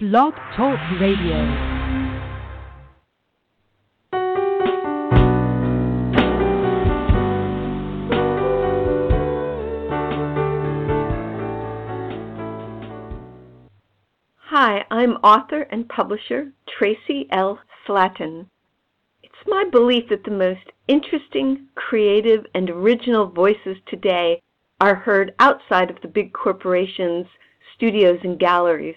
Blog Talk Radio. Hi, I'm author and publisher Tracy L. Slatton. It's my belief that the most interesting, creative, and original voices today are heard outside of the big corporations, studios, and galleries.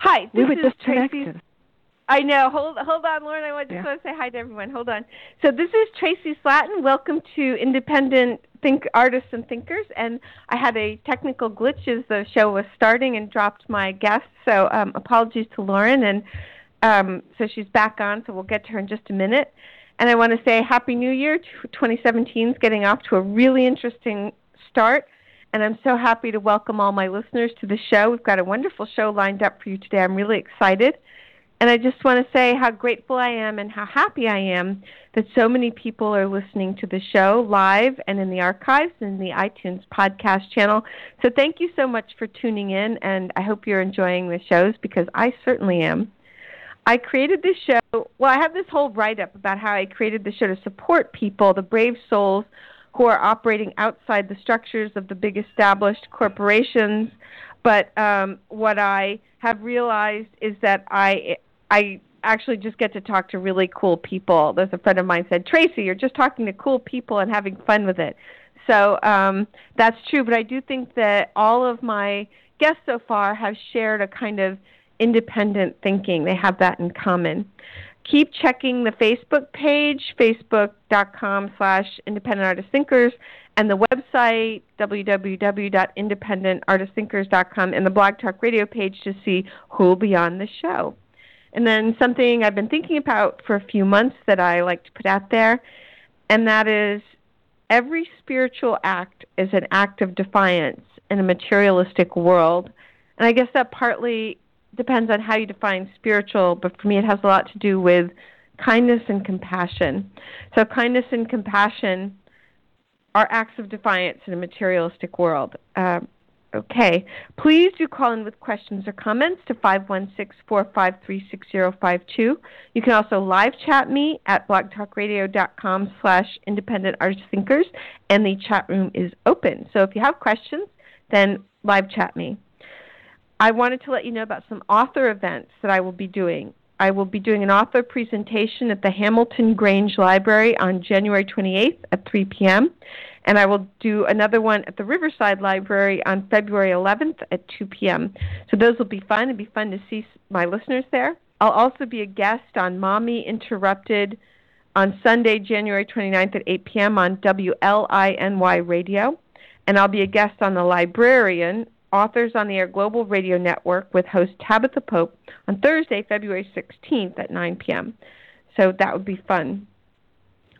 Hi, this we were is Tracy. I know. Hold hold on, Lauren. I just Yeah. want to say hi to everyone. Hold on. So this is Tracy Slatton. Welcome to Independent Think Artists and Thinkers. And I had a technical glitch as the show was starting and dropped my guest. So um, apologies to Lauren. And um, so she's back on. So we'll get to her in just a minute. And I want to say Happy New Year. 2017 is getting off to a really interesting start. And I'm so happy to welcome all my listeners to the show. We've got a wonderful show lined up for you today. I'm really excited. And I just want to say how grateful I am and how happy I am that so many people are listening to the show live and in the archives and the iTunes podcast channel. So thank you so much for tuning in, and I hope you're enjoying the shows because I certainly am. I created this show, well, I have this whole write up about how I created the show to support people, the brave souls who are operating outside the structures of the big established corporations. But um, what I have realized is that I I actually just get to talk to really cool people. There's a friend of mine said, Tracy, you're just talking to cool people and having fun with it. So um, that's true, but I do think that all of my guests so far have shared a kind of independent thinking. They have that in common. Keep checking the Facebook page, facebook.com slash independent artist thinkers, and the website, www.independentartistthinkers.com, and the Blog Talk Radio page to see who will be on the show. And then something I've been thinking about for a few months that I like to put out there, and that is every spiritual act is an act of defiance in a materialistic world. And I guess that partly depends on how you define spiritual, but for me it has a lot to do with kindness and compassion. So kindness and compassion are acts of defiance in a materialistic world. Um, Okay. Please do call in with questions or comments to 516-453-6052. You can also live chat me at blogtalkradio.com slash independent artist thinkers, and the chat room is open. So if you have questions, then live chat me. I wanted to let you know about some author events that I will be doing. I will be doing an author presentation at the Hamilton Grange Library on January 28th at 3 p.m. And I will do another one at the Riverside Library on February 11th at 2 p.m. So those will be fun. It'll be fun to see my listeners there. I'll also be a guest on Mommy Interrupted on Sunday, January 29th at 8 p.m. on WLINY Radio. And I'll be a guest on The Librarian, Authors on the Air Global Radio Network with host Tabitha Pope on Thursday, February 16th at 9 p.m. So that would be fun.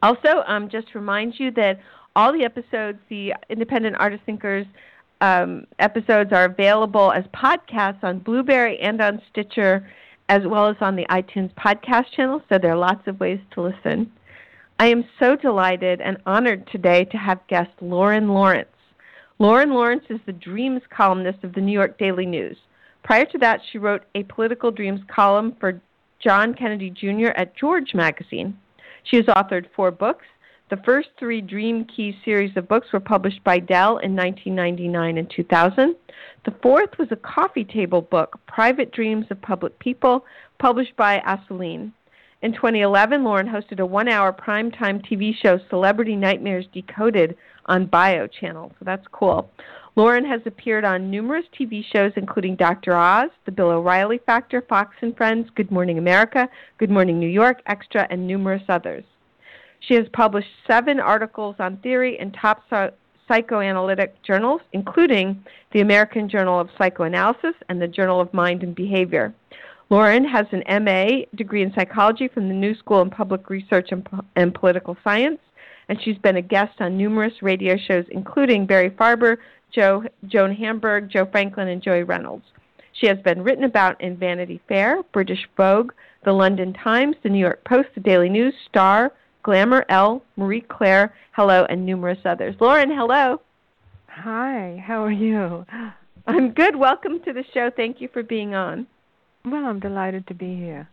Also, um, just remind you that all the episodes, the Independent Artist Thinkers um, episodes, are available as podcasts on Blubrry and on Stitcher, as well as on the iTunes podcast channel. So there are lots of ways to listen. I am so delighted and honored today to have guest Lauren Lawrence. Lauren Lawrence is the Dreams columnist of the New York Daily News. Prior to that, she wrote a political dreams column for John Kennedy Jr. at George Magazine. She has authored four books The first three Dream Key series of books were published by Dell in 1999 and 2000. The fourth was a coffee table book, Private Dreams of Public People, published by Assouline. In 2011, Lauren hosted a one-hour primetime TV show, Celebrity Nightmares Decoded, on Bio Channel. So that's cool. Lauren has appeared on numerous TV shows, including Dr. Oz, The Bill O'Reilly Factor, Fox and Friends, Good Morning America, Good Morning New York, Extra, and numerous others. She has published seven articles on theory in top psychoanalytic journals, including the American Journal of Psychoanalysis and the Journal of Mind and Behavior. Lauren has an MA degree in psychology from the New School in Public Research and, and Political Science, and she's been a guest on numerous radio shows, including Barry Farber, Joe, Joan Hamburg, Joe Franklin, and Joey Reynolds. She has been written about in Vanity Fair, British Vogue, the London Times, the New York Post, the Daily News, Star, Glamour, Elle, Marie Claire, Hello, and numerous others. Lauren, hello. Hi, how are you? I'm good. Welcome to the show. Thank you for being on. Well, I'm delighted to be here.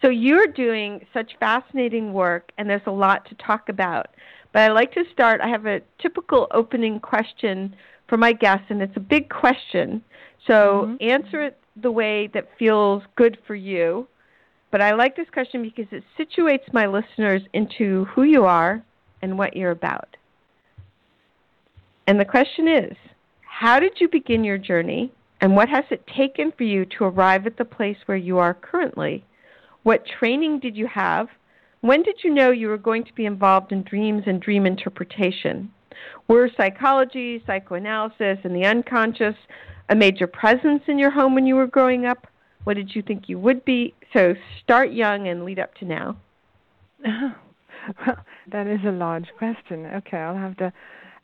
So you're doing such fascinating work, and there's a lot to talk about. But I'd like to start. I have a typical opening question for my guests, and it's a big question. So mm-hmm. answer it the way that feels good for you. But I like this question because it situates my listeners into who you are and what you're about. And the question is How did you begin your journey, and what has it taken for you to arrive at the place where you are currently? What training did you have? When did you know you were going to be involved in dreams and dream interpretation? Were psychology, psychoanalysis, and the unconscious a major presence in your home when you were growing up? What did you think you would be? So start young and lead up to now. well, that is a large question. Okay, I'll have to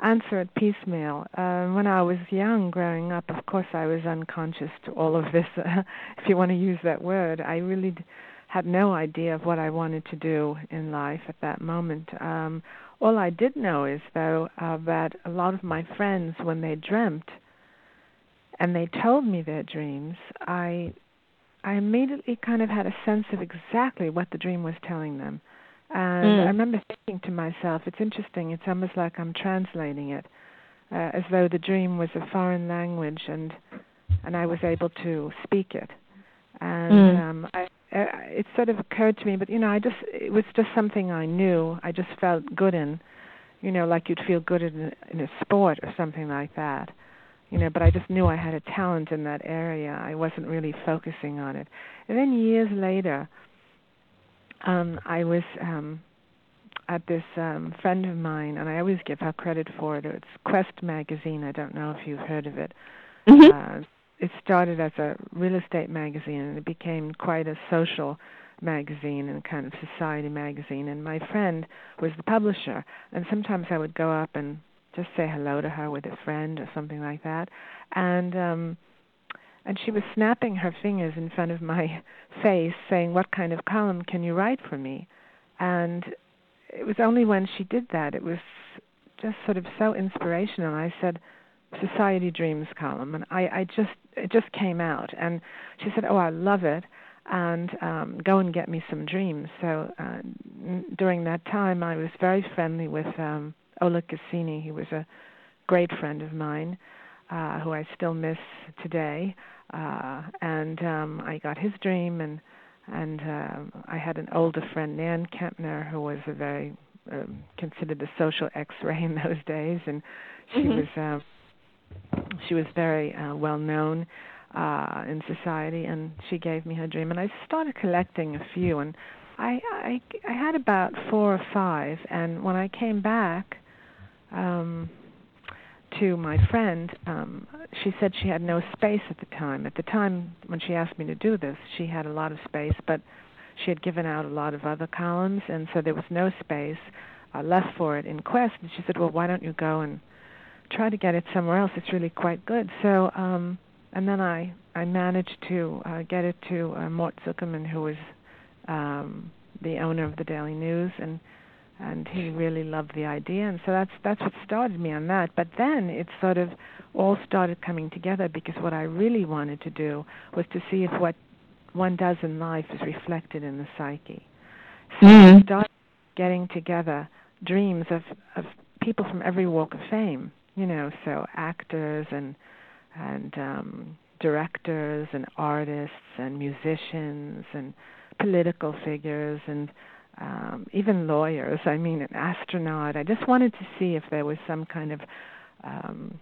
answer it piecemeal. Uh, when I was young, growing up, of course, I was unconscious to all of this, uh, if you want to use that word. I really d- had no idea of what I wanted to do in life at that moment. Um, all I did know is, though, uh, that a lot of my friends, when they dreamt and they told me their dreams, I I immediately kind of had a sense of exactly what the dream was telling them. And mm. I remember thinking to myself, it's interesting, it's almost like I'm translating it, uh, as though the dream was a foreign language and and I was able to speak it. And mm. um, I, it sort of occurred to me, but you know, I just it was just something I knew. I just felt good in, you know, like you'd feel good in in a sport or something like that you know, but I just knew I had a talent in that area. I wasn't really focusing on it. And then years later, um, I was um, at this um, friend of mine, and I always give her credit for it. It's Quest magazine. I don't know if you've heard of it. Mm-hmm. Uh, it started as a real estate magazine, and it became quite a social magazine and kind of society magazine. And my friend was the publisher, and sometimes I would go up and just say hello to her with a friend or something like that. And um and she was snapping her fingers in front of my face saying what kind of column can you write for me? And it was only when she did that it was just sort of so inspirational. I said society dreams column. And i i just it just came out and she said oh i love it and um go and get me some dreams so uh, during that time i was very friendly with um Oleg Cassini. He was a great friend of mine uh, who I still miss today. Uh, and um, I got his dream, and and uh, I had an older friend, Nan Kempner, who was a very um, considered a social X-ray in those days, and she mm-hmm. was uh, she was very uh, well known uh, in society, and she gave me her dream, and I started collecting a few, and I I, I had about four or five, and when I came back um, to my friend, um, she said she had no space at the time. At the time when she asked me to do this, she had a lot of space, but she had given out a lot of other columns, and so there was no space uh, left for it in Quest. And she said, "Well, why don't you go and try to get it somewhere else? It's really quite good." So, um, and then I I managed to uh, get it to uh, Mort Zuckerman, who was um, the owner of the Daily News, and and he really loved the idea and so that's that's what started me on that but then it sort of all started coming together because what I really wanted to do was to see if what one does in life is reflected in the psyche so mm. I started getting together dreams of of people from every walk of fame. You know, so actors and and um, directors and artists and musicians and political figures and um, even lawyers. I mean, an astronaut. I just wanted to see if there was some kind of um,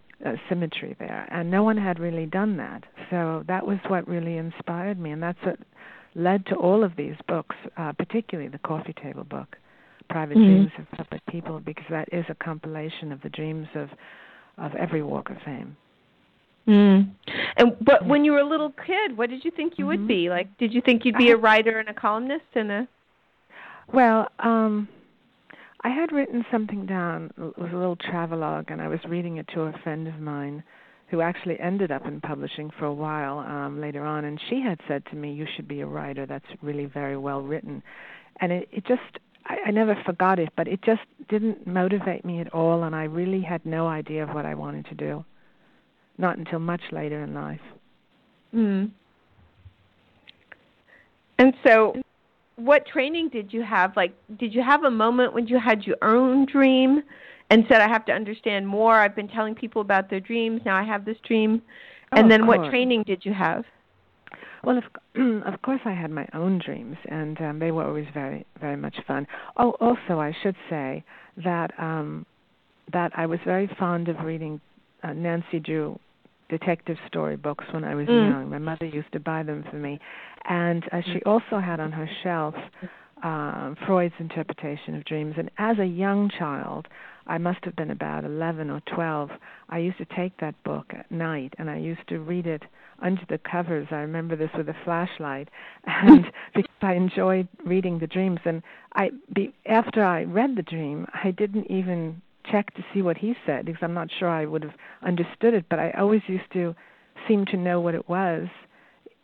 symmetry there, and no one had really done that. So that was what really inspired me, and that's what led to all of these books, uh, particularly the coffee table book, Private mm-hmm. Dreams of Public People, because that is a compilation of the dreams of of every walk of fame. Mm. And but when you were a little kid, what did you think you mm-hmm. would be? Like, did you think you'd be a writer and a columnist and a? Well, um, I had written something down. It was a little travelogue, and I was reading it to a friend of mine who actually ended up in publishing for a while um, later on. And she had said to me, "You should be a writer. That's really very well written." And it, it just I, I never forgot it, but it just didn't motivate me at all, and I really had no idea of what I wanted to do. Not until much later in life. Mm. And so, what training did you have? Like, did you have a moment when you had your own dream and said, I have to understand more? I've been telling people about their dreams. Now I have this dream. Oh, And then, what training did you have? Well, of, of course, I had my own dreams, and um, they were always very, very much fun. Oh, also, I should say that um, that I was very fond of reading uh, Nancy Drew detective story books when I was mm. young. My mother used to buy them for me, and uh, she also had on her shelf uh, Freud's interpretation of dreams. And as a young child, I must have been about 11 or 12. I used to take that book at night and I used to read it under the covers. I remember this with a flashlight, and because I enjoyed reading the dreams. And I, be, after I read the dream, I didn't even check to see what he said because I'm not sure I would have understood it. But I always used to seem to know what it was,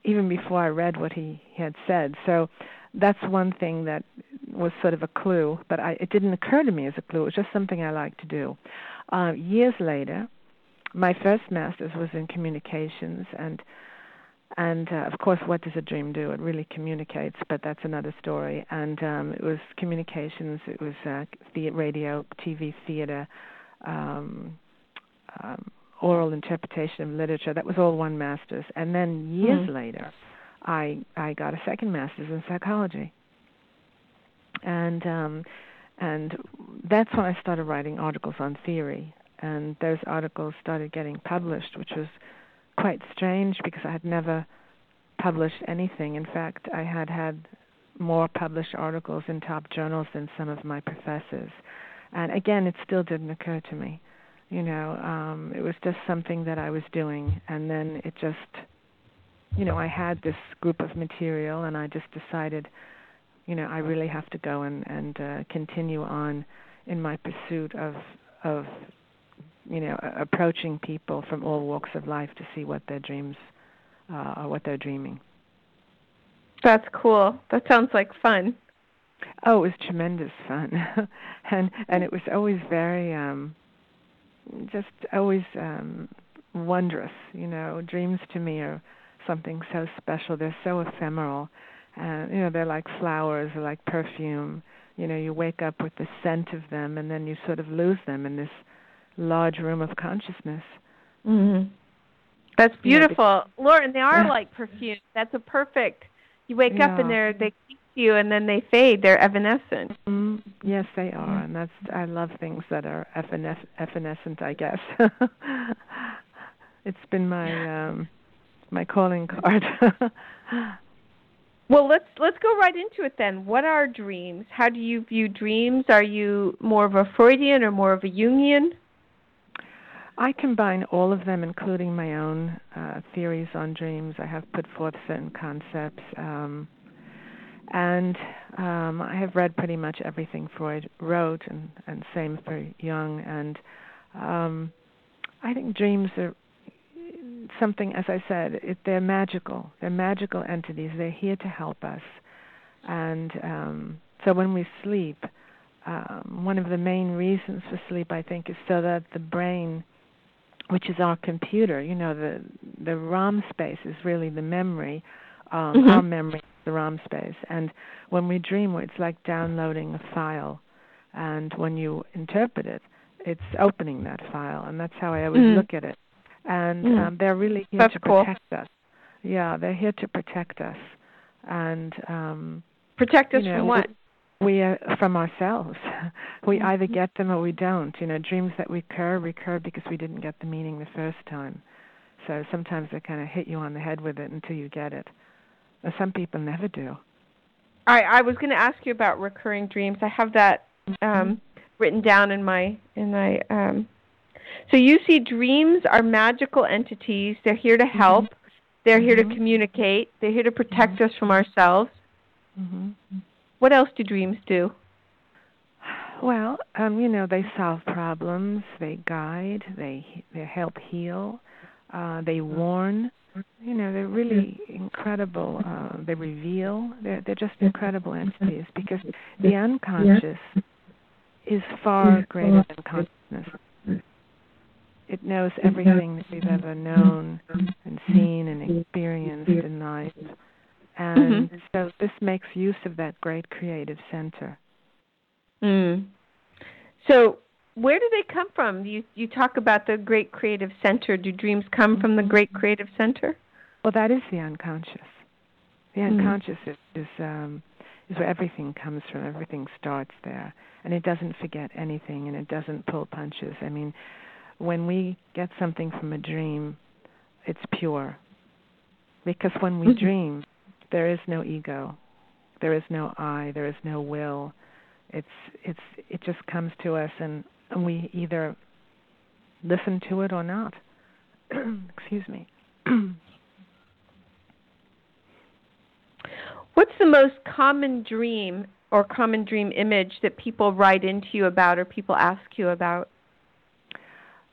even before I read what he, he had said. So that's one thing that was sort of a clue, but I, it didn't occur to me as a clue. It was just something I liked to do. Uh, years later, my first master's was in communications, and and uh, of course, what does a dream do? It really communicates, but that's another story. And um, it was communications. It was uh, the radio, TV, theater, um, um, oral interpretation of literature. That was all one master's. And then years mm-hmm. later, I I got a second master's in psychology. And um, and that's when I started writing articles on theory. And those articles started getting published, which was quite strange because I had never published anything. In fact, I had had more published articles in top journals than some of my professors. And again, it still didn't occur to me. You know, um, it was just something that I was doing, and then it just, you know, I had this group of material, and I just decided, you know, I really have to go and and uh, continue on in my pursuit of of you know, approaching people from all walks of life to see what their dreams uh, or what they're dreaming. That's cool. That sounds like fun. Oh, it was tremendous fun, and and it was always very, um, just always um, wondrous. You know, dreams to me are something so special. They're so ephemeral, and you know they're like flowers or like perfume. You know, you wake up with the scent of them, and then you sort of lose them in this large room of consciousness. Mm-hmm. That's beautiful, yeah, Lauren. They are yeah. like perfume. That's a perfect. You wake yeah. up and they're they keep you, and then they fade. They're evanescent. Mm, yes, they are, mm-hmm. and that's I love things that are evanescent. I guess it's been my um, my calling card. well, let's let's go right into it then. What are dreams? How do you view dreams? Are you more of a Freudian or more of a Jungian? I combine all of them, including my own uh, theories on dreams. I have put forth certain concepts. Um, and um, I have read pretty much everything Freud wrote, and, and same for Jung. And um, I think dreams are something, as I said, it, they're magical. They're magical entities. They're here to help us. And um, so when we sleep, um, one of the main reasons for sleep, I think, is so that the brain which is our computer. You know, the the ROM space is really the memory. Um, mm-hmm. Our memory, the ROM space, and when we dream, it's like downloading a file and when you interpret it, it's opening that file, and that's how I always Mhm. look at it. And Mhm. um, they're really here That's to cool. protect us. Yeah, they're here to protect us, and um, Protect us you know, from what? we uh, from ourselves. we either get them or we don't. You know, dreams that recur recur because we didn't get the meaning the first time. So sometimes they kind of hit you on the head with it until you get it. And some people never do. I I was going to ask you about recurring dreams. I have that um, written down in my in my. Um, so you see, dreams are magical entities. They're here to help. They're here to Mhm. communicate. They're here to protect us from ourselves. hmm What else do dreams do? Well, um, you know, they solve problems, they guide, they they help heal, uh, they warn. You know, they're really incredible. Uh, they reveal. They're they're just incredible entities because the unconscious is far greater than consciousness. It knows everything that we've ever known and seen and experienced in life. And so this makes use of that great creative center. Mm. So where do they come from? You you talk about the great creative center. Do dreams come from the great creative center? Well, that is the unconscious. The Mhm. unconscious is is, um, is where everything comes from. Everything starts there, and it doesn't forget anything, and it doesn't pull punches. I mean, when we get something from a dream, it's pure. Because when we Mhm. dream, there is no ego, there is no I, there is no will. It's it's it just comes to us, and, and we either listen to it or not. Excuse me. What's the most common dream or common dream image that people write into you about or people ask you about?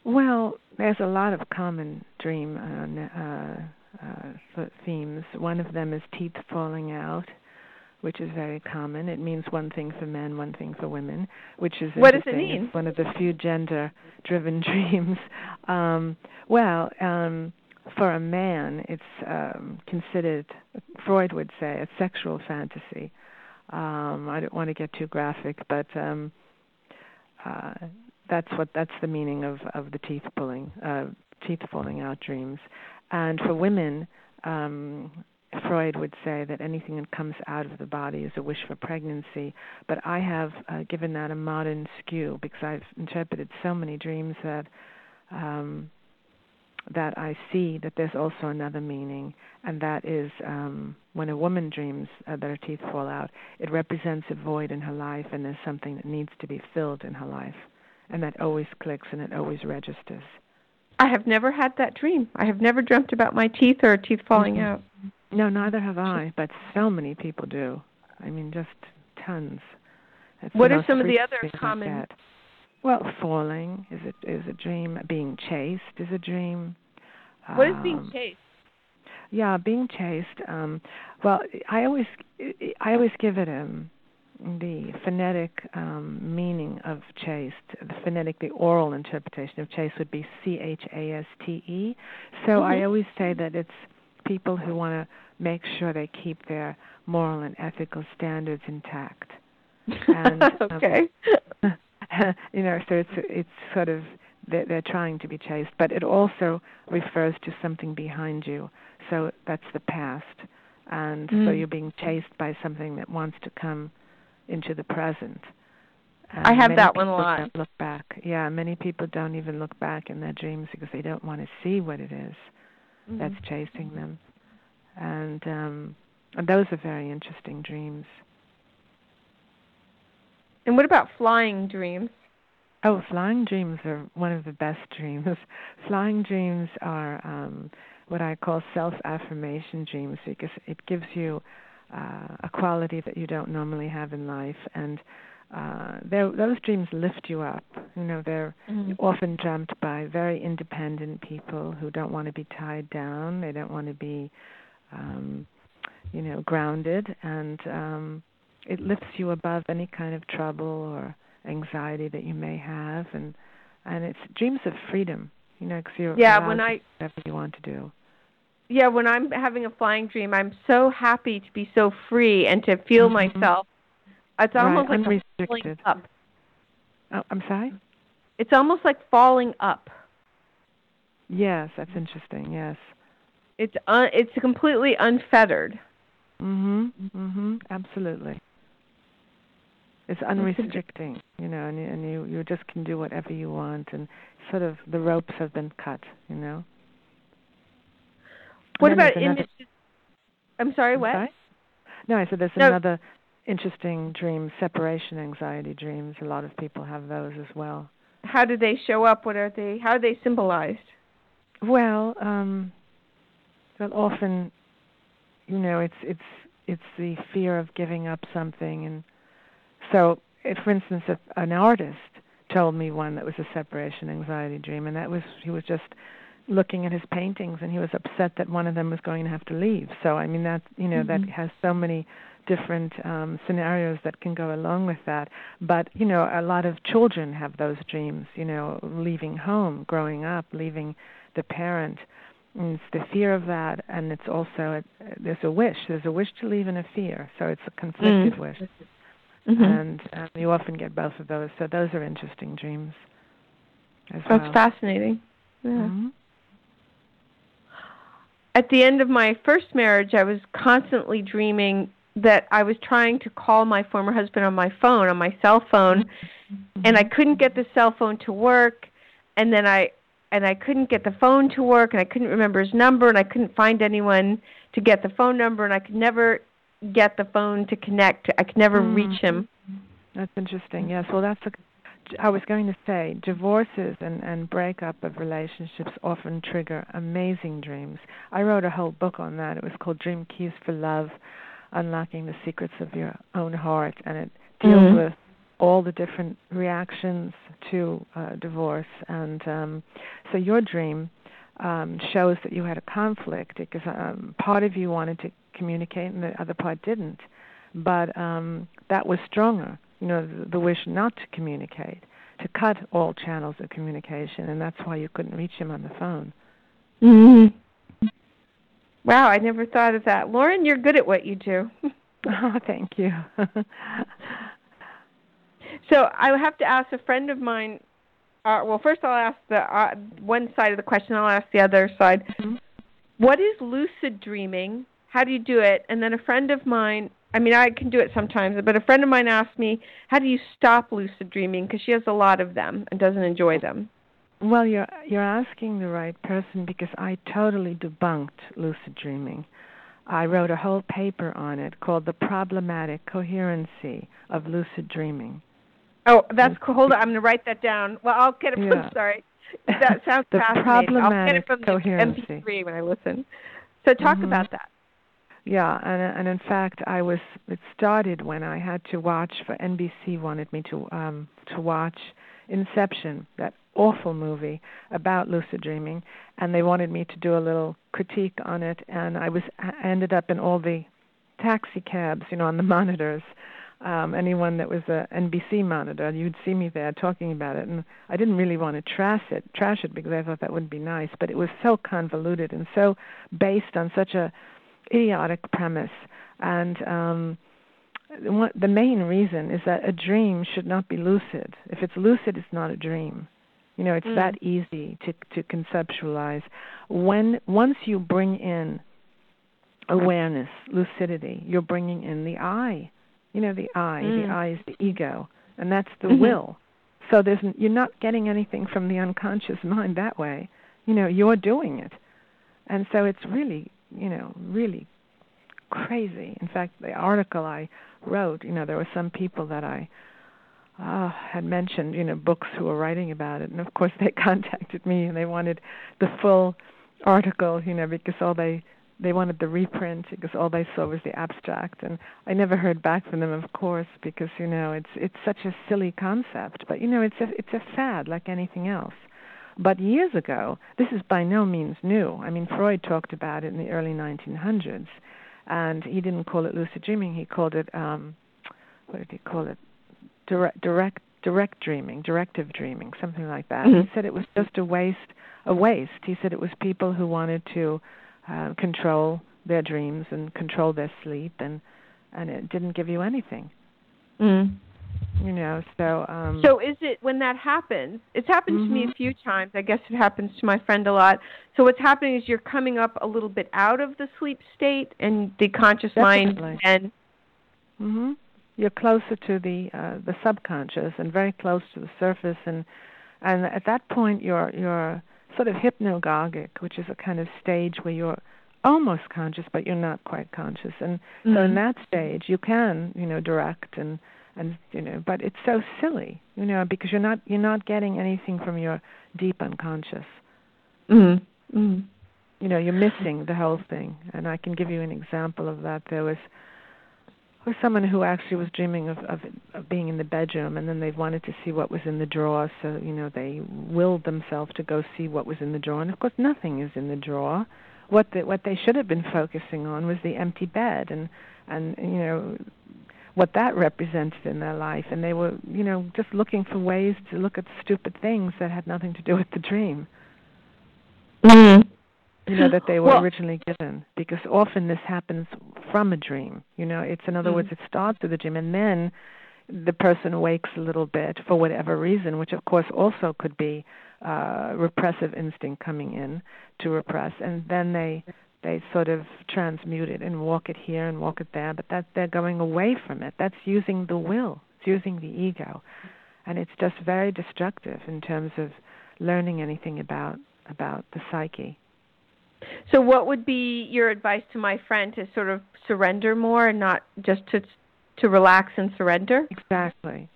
Well, there's a lot of common dream uh, uh, uh, themes. One of them is teeth falling out, which is very common. It means one thing for men, one thing for women, which is What does it mean? It's one of the few gender-driven dreams. Um, well, um, for a man, it's um, considered, Freud would say, a sexual fantasy. Um, I don't want to get too graphic, but um, uh, that's what that's the meaning of of the teeth pulling, uh, teeth falling out dreams. And for women, um, Freud would say that anything that comes out of the body is a wish for pregnancy. But I have uh, given that a modern skew because I've interpreted so many dreams that um, that I see that there's also another meaning, and that is um, when a woman dreams uh, that her teeth fall out, it represents a void in her life, and there's something that needs to be filled in her life, and that always clicks and it always registers. I have never had that dream. I have never dreamt about my teeth or teeth falling Mhm. out. No, neither have I, but so many people do. I mean, just tons. It's What are some of the other common-. Well, falling is a is a dream. Being chased is a dream. What is being Um, chased? Yeah, being chased. Um, well, I always I always give it um, the phonetic um, meaning of chased. The phonetic, the oral interpretation of chase would be C H A S T E. So I Mhm. always say that it's people who want to make sure they keep their moral and ethical standards intact. and, um, okay. you know, so it's it's sort of they're, they're trying to be chased, but it also refers to something behind you. So that's the past, and so Mm. you're being chased by something that wants to come into the present. I have that one a lot. Look back. Yeah, many people don't even look back in their dreams because they don't want to see what it is Mm-hmm. that's chasing them, and um, and those are very interesting dreams. And what about flying dreams? Oh, flying dreams are one of the best dreams. flying dreams are um, what I call self-affirmation dreams because it gives you uh, a quality that you don't normally have in life, and uh, those dreams lift you up. You know, they're often dreamt by very independent people who don't want to be tied down. They don't want to be, um, you know, grounded, and um, it lifts you above any kind of trouble or anxiety that you may have, and and it's dreams of freedom. You know, because you're Yeah, when I do whatever you want to do. Yeah, when I'm having a flying dream, I'm so happy to be so free and to feel Mhm. myself. It's almost right, like unrestricted. up. Oh, I'm sorry. It's almost like falling up. Yes, that's interesting. Yes. It's un, it's completely unfettered. Mhm. Mhm. Absolutely. It's unrestricting, you know, and, you, and you you just can do whatever you want, and sort of the ropes have been cut, you know. What about images? I'm sorry, I'm what? Sorry? No, I said there's no. another interesting dream, separation anxiety dreams. A lot of people have those as well. How do they show up? What are they? How are they symbolized? Well, um, well, often, you know, it's it's it's the fear of giving up something, and so, if, for instance, if an artist told me one that was a separation anxiety dream, and that was he was just looking at his paintings and he was upset that one of them was going to have to leave. So, I mean, that you know mm-hmm. that has so many different um scenarios that can go along with that but you know a lot of children have those dreams you know leaving home growing up leaving the parent and it's the fear of that and it's also a, there's a wish there's a wish to leave and a fear so it's a conflicted mm. wish mm-hmm. and um, you often get both of those so those are interesting dreams as that's well. fascinating yeah mm-hmm. At the end of my first marriage i was constantly dreaming that I was trying to call my former husband on my phone, on my cell phone, mm-hmm. and I couldn't get the cell phone to work, and then I and I couldn't get the phone to work, and I couldn't remember his number, and I couldn't find anyone to get the phone number, and I could never get the phone to connect. I could never mm-hmm. reach him. That's interesting. Yes. Well, that's a I was going to say divorces and, and breakup of relationships often trigger amazing dreams. I wrote a whole book on that. It was called Dream Keys for Love unlocking the secrets of your own heart, and it deals mm-hmm. with all the different reactions to uh, divorce. And um, so your dream um, shows that you had a conflict because um, part of you wanted to communicate and the other part didn't. But um, that was stronger, you know, the, the wish not to communicate, to cut all channels of communication, and that's why you couldn't reach him on the phone. Mm-hmm. Wow, I never thought of that. Lauren, you're good at what you do. oh, thank you. so I have to ask a friend of mine. Uh, well, first I'll ask the uh, one side of the question. I'll ask the other side. Mm-hmm. What is lucid dreaming? How do you do it? And then a friend of mine. I mean, I can do it sometimes, but a friend of mine asked me, "How do you stop lucid dreaming?" Because she has a lot of them and doesn't enjoy them. Well, you're you're asking the right person because I totally debunked lucid dreaming. I wrote a whole paper on it called "The Problematic Coherency of Lucid Dreaming." Oh, that's cool. Hold on, I'm going to write that down. Well, I'll get it from. Yeah. Sorry, that sounds the fascinating. I'll get it from coherency. the MP3 when I listen. So talk mm-hmm. about that. Yeah, and and in fact, I was. It started when I had to watch for NBC wanted me to um to watch Inception, that awful movie about lucid dreaming, and they wanted me to do a little critique on it, and I was I ended up in all the taxi cabs, you know, on the monitors. Um, anyone that was a NBC monitor, you'd see me there talking about it, and I didn't really want to trash it, trash it because I thought that wouldn't be nice. But it was so convoluted and so based on such a idiotic premise, and um, the main reason is that a dream should not be lucid. If it's lucid, it's not a dream. You know, it's mm. that easy to to conceptualize. When once you bring in awareness, lucidity, you're bringing in the I. You know, the I. Mm. The I is the ego, and that's the mm-hmm. will. So there's you're not getting anything from the unconscious mind that way. You know, you're doing it, and so it's really, you know, really crazy. In fact, the article I wrote, you know, there were some people that I uh, had mentioned, you know, books who were writing about it, and of course they contacted me and they wanted the full article, you know, because all they they wanted the reprint because all they saw was the abstract, and I never heard back from them, of course, because you know it's it's such a silly concept, but you know it's a it's a fad like anything else. But years ago, this is by no means new. I mean, Freud talked about it in the early 1900s, and he didn't call it lucid dreaming. He called it um, what did he call it? direct direct direct dreaming, directive dreaming, something like that. Mm-hmm. He said it was just a waste a waste. He said it was people who wanted to uh, control their dreams and control their sleep and and it didn't give you anything. Mm. You know, so um So is it when that happens? It's happened to me a few times. I guess it happens to my friend a lot. So what's happening is you're coming up a little bit out of the sleep state and the conscious Definitely. mind and Mhm. You're closer to the uh, the subconscious and very close to the surface, and and at that point you're you're sort of hypnagogic, which is a kind of stage where you're almost conscious but you're not quite conscious. And so in Mhm. that stage you can you know direct and and you know, but it's so silly, you know, because you're not you're not getting anything from your deep unconscious. Mhm. Mhm. you know you're missing the whole thing and i can give you an example of that there was was someone who actually was dreaming of, of of being in the bedroom and then they wanted to see what was in the drawer so you know they willed themselves to go see what was in the drawer and of course nothing is in the drawer what the, what they should have been focusing on was the empty bed and and you know what that represented in their life and they were you know just looking for ways to look at stupid things that had nothing to do with the dream. Mhm. you know that they were Well- originally given because often this happens from a dream you know. It's in other words it starts with a dream and then the person wakes a little bit for whatever reason which of course also could be uh repressive instinct coming in to repress and then they they sort of transmute it and walk it here and walk it there but that they're going away from it that's using the will it's using the ego and it's just very destructive in terms of learning anything about about the psyche So what would be your advice to my friend to sort of surrender more and not just to to relax and surrender? Exactly.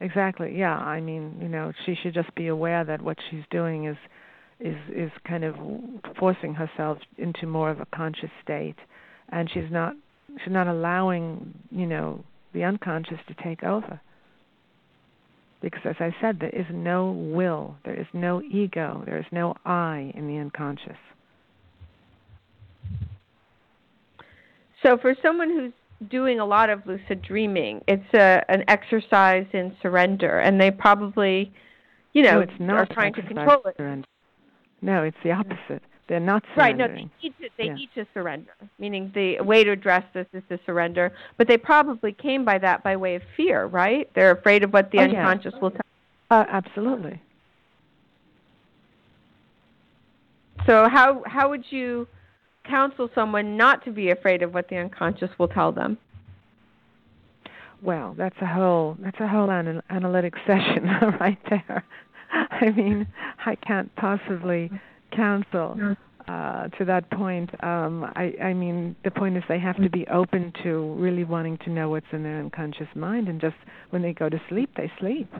Exactly. Yeah. I mean, you know, she should just be aware that what she's doing is is is kind of forcing herself into more of a conscious state and she's not she's not allowing, you know, the unconscious to take over. Because as I said, there is no will, there is no ego, there is no I in the unconscious. So for someone who's doing a lot of lucid dreaming, it's a an exercise in surrender and they probably you know no, it's not are trying to control it. surrender. No, it's the opposite. They're not surrendering. Right, no, they need to they Yeah. need to surrender. Meaning the way to address this is to surrender. But they probably came by that by way of fear, right? They're afraid of what the Oh, yeah. unconscious will tell. Uh, absolutely. So how how would you counsel someone not to be afraid of what the unconscious will tell them? Well, that's a whole that's a whole anal- analytic session right there. I mean, I can't possibly counsel uh, to that point. Um, I, I mean, the point is they have to be open to really wanting to know what's in their unconscious mind, and just when they go to sleep, they sleep.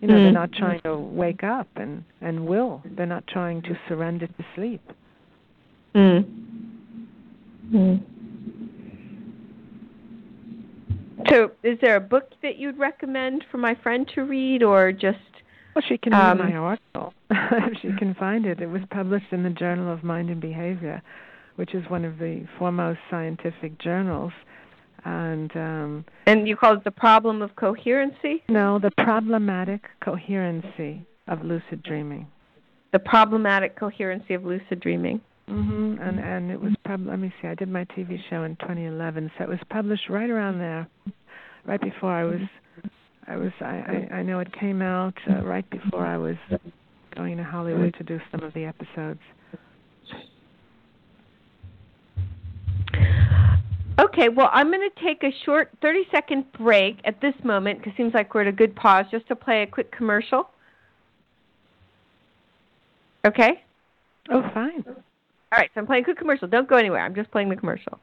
You know, they're Mm. not trying to wake up and and will. They're not trying to surrender to sleep. Mm. Mm. So, is there a book that you'd recommend for my friend to read, or just Well, she can Um, read my article if she can find it. It was published in the Journal of Mind and Behavior, which is one of the foremost scientific journals. And um, and you call it the problem of coherency? no, the problematic coherency of lucid dreaming. The problematic coherency of lucid dreaming. Mm-hmm. And and it was pub. Let me see. I did my TV show in 2011, so it was published right around there, right before I was. I was. I I, I know it came out uh, right before I was going to Hollywood to do some of the episodes. Okay, well, I'm going to take a short 30 second break at this moment because it seems like we're at a good pause just to play a quick commercial. Okay? Oh, fine. All right, so I'm playing a quick commercial. Don't go anywhere. I'm just playing the commercial.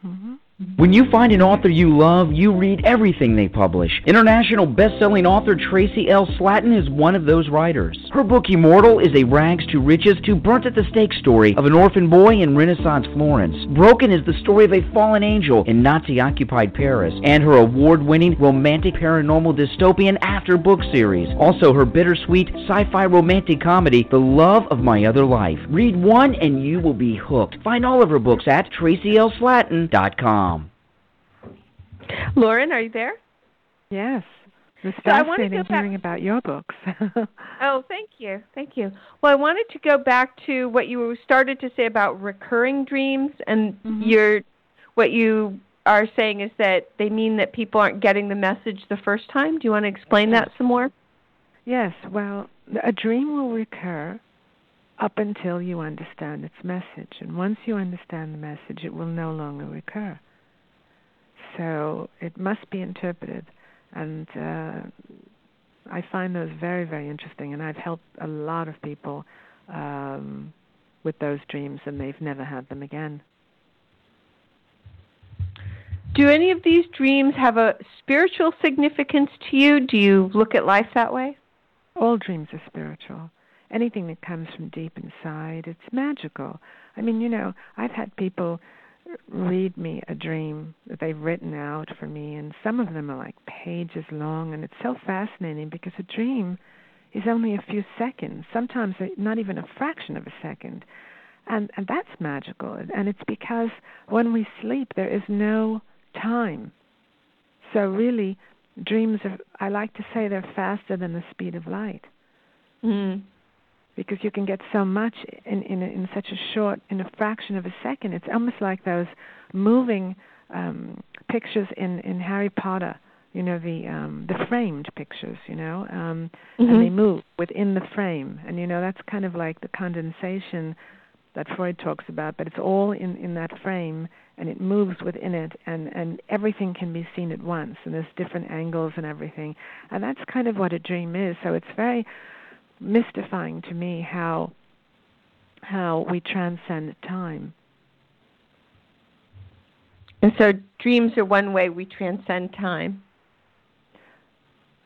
hmm When you find an author you love, you read everything they publish. International best-selling author Tracy L. Slatton is one of those writers. Her book Immortal is a rags to riches to burnt at the stake story of an orphan boy in Renaissance Florence. Broken is the story of a fallen angel in Nazi-occupied Paris, and her award-winning romantic paranormal dystopian After book series. Also her bittersweet sci-fi romantic comedy The Love of My Other Life. Read one and you will be hooked. Find all of her books at tracylslatton.com. Lauren, are you there? Yes. It was So I fascinating back- hearing about your books. Oh, thank you. Thank you. Well, I wanted to go back to what you started to say about recurring dreams and Mhm. your what you are saying is that they mean that people aren't getting the message the first time. Do you want to explain that some more? Yes. Well, a dream will recur up until you understand its message. And once you understand the message, it will no longer recur. So it must be interpreted. And uh, I find those very, very interesting. And I've helped a lot of people um, with those dreams, and they've never had them again. Do any of these dreams have a spiritual significance to you? Do you look at life that way? All dreams are spiritual anything that comes from deep inside. It's magical. I mean, you know, I've had people read me a dream that they've written out for me, and some of them are like pages long, and it's so fascinating because a dream is only a few seconds, sometimes not even a fraction of a second. And, and that's magical. And it's because when we sleep, there is no time. So, really, dreams are, I like to say they're faster than the speed of light. Mm because you can get so much in in, in such a short in a fraction of a second. It's almost like those moving um, pictures in in Harry Potter. You know the um, the framed pictures. You know, um, mm-hmm. and they move within the frame, and you know that's kind of like the condensation that Freud talks about. But it's all in in that frame, and it moves within it, and and everything can be seen at once, and there's different angles and everything, and that's kind of what a dream is. So it's very mystifying to me how how we transcend time. And so dreams are one way we transcend time.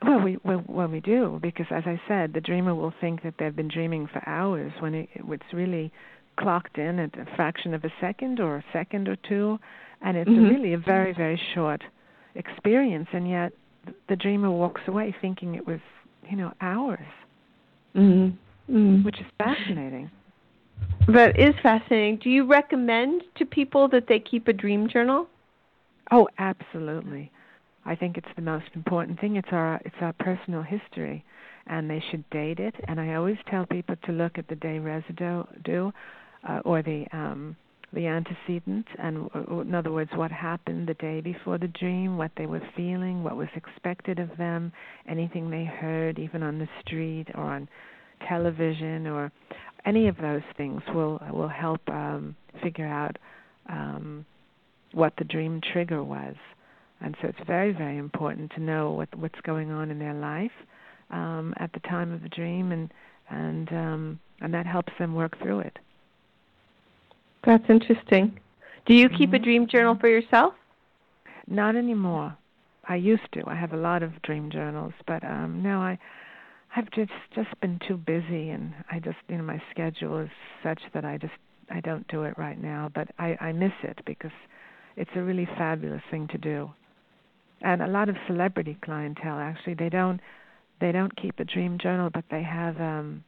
Well, we well, well we do because, as I said, the dreamer will think that they've been dreaming for hours when it, it's really clocked in at a fraction of a second or a second or two, and it's mm-hmm. really a very very short experience, and yet the dreamer walks away thinking it was you know hours. Mm-hmm. Mm-hmm. Which is fascinating. That is fascinating. Do you recommend to people that they keep a dream journal? Oh, absolutely. I think it's the most important thing. It's our it's our personal history, and they should date it. And I always tell people to look at the day residue, uh, or the um, the antecedent, and in other words, what happened the day before the dream, what they were feeling, what was expected of them, anything they heard, even on the street or on television, or any of those things will will help um, figure out um, what the dream trigger was. And so it's very, very important to know what what's going on in their life um, at the time of the dream, and and um, and that helps them work through it. That's interesting. Do you keep mm-hmm. a dream journal for yourself? Not anymore. I used to. I have a lot of dream journals, but um no, I I've just just been too busy and I just you know my schedule is such that I just I don't do it right now, but I I miss it because it's a really fabulous thing to do. And a lot of celebrity clientele actually they don't they don't keep a dream journal, but they have um